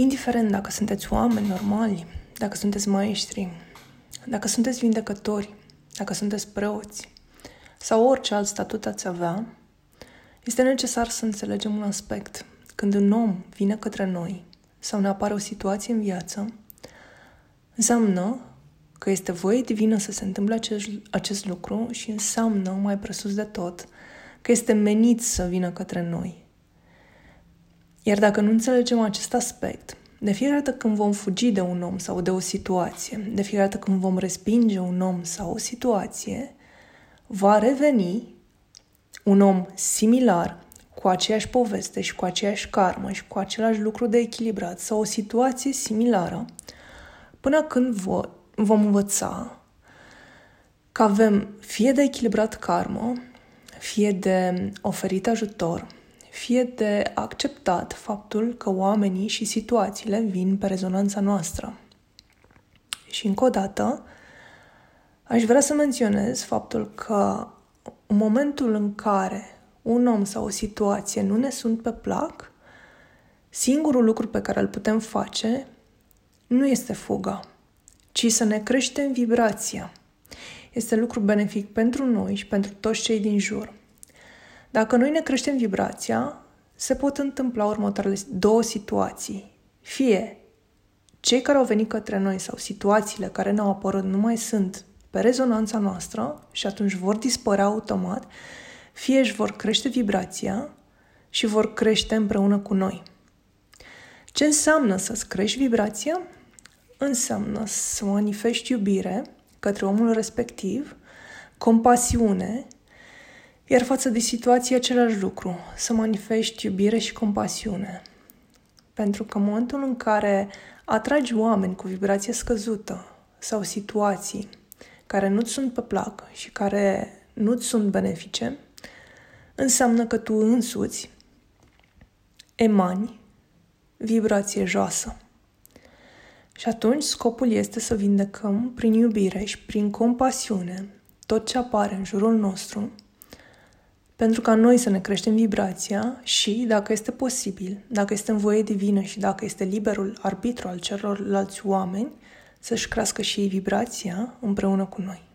indiferent dacă sunteți oameni normali, dacă sunteți maestri, dacă sunteți vindecători, dacă sunteți preoți sau orice alt statut ați avea, este necesar să înțelegem un aspect. Când un om vine către noi sau ne apare o situație în viață, înseamnă că este voie divină să se întâmple acest, acest lucru și înseamnă, mai presus de tot, că este menit să vină către noi. Iar dacă nu înțelegem acest aspect, de fiecare dată când vom fugi de un om sau de o situație, de fiecare dată când vom respinge un om sau o situație, va reveni un om similar, cu aceeași poveste și cu aceeași karmă și cu același lucru de echilibrat sau o situație similară, până când vom învăța că avem fie de echilibrat karmă, fie de oferit ajutor, fie de acceptat faptul că oamenii și situațiile vin pe rezonanța noastră. Și încă o dată, aș vrea să menționez faptul că în momentul în care un om sau o situație nu ne sunt pe plac, singurul lucru pe care îl putem face nu este fuga, ci să ne creștem vibrația. Este lucru benefic pentru noi și pentru toți cei din jur. Dacă noi ne creștem vibrația, se pot întâmpla următoarele două situații. Fie cei care au venit către noi sau situațiile care ne-au apărut nu mai sunt pe rezonanța noastră și atunci vor dispărea automat, fie își vor crește vibrația și vor crește împreună cu noi. Ce înseamnă să-ți crești vibrația? Înseamnă să manifesti iubire către omul respectiv, compasiune, iar față de situație același lucru, să manifesti iubire și compasiune. Pentru că în momentul în care atragi oameni cu vibrație scăzută sau situații care nu-ți sunt pe plac și care nu-ți sunt benefice, înseamnă că tu însuți emani vibrație joasă. Și atunci scopul este să vindecăm prin iubire și prin compasiune tot ce apare în jurul nostru, pentru ca noi să ne creștem vibrația și, dacă este posibil, dacă este în voie divină și dacă este liberul arbitru al celorlalți oameni, să-și crească și ei vibrația împreună cu noi.